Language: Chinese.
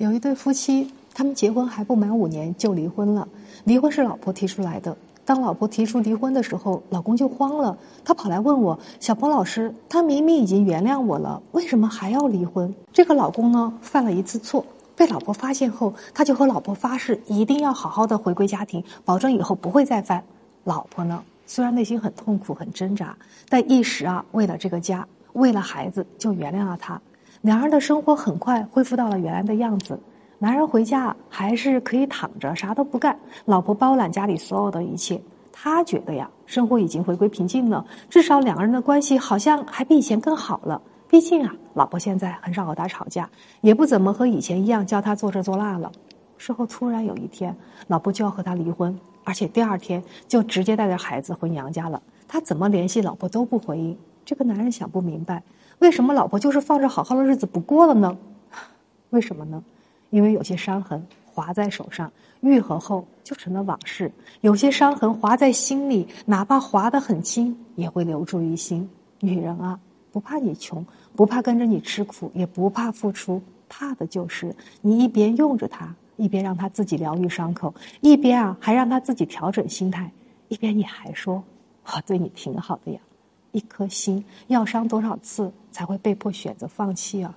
有一对夫妻，他们结婚还不满五年就离婚了。离婚是老婆提出来的。当老婆提出离婚的时候，老公就慌了，他跑来问我：“小波老师，他明明已经原谅我了，为什么还要离婚？”这个老公呢，犯了一次错，被老婆发现后，他就和老婆发誓，一定要好好的回归家庭，保证以后不会再犯。老婆呢，虽然内心很痛苦、很挣扎，但一时啊，为了这个家，为了孩子，就原谅了他。两人的生活很快恢复到了原来的样子。男人回家还是可以躺着啥都不干，老婆包揽家里所有的一切。他觉得呀，生活已经回归平静了，至少两个人的关系好像还比以前更好了。毕竟啊，老婆现在很少和他吵架，也不怎么和以前一样叫他做这做那了。事后突然有一天，老婆就要和他离婚，而且第二天就直接带着孩子回娘家了。他怎么联系老婆都不回应。这个男人想不明白。为什么老婆就是放着好好的日子不过了呢？为什么呢？因为有些伤痕划在手上，愈合后就成了往事；有些伤痕划在心里，哪怕划得很轻，也会留住于心。女人啊，不怕你穷，不怕跟着你吃苦，也不怕付出，怕的就是你一边用着它，一边让他自己疗愈伤口，一边啊还让他自己调整心态，一边你还说我对你挺好的呀。一颗心要伤多少次才会被迫选择放弃啊？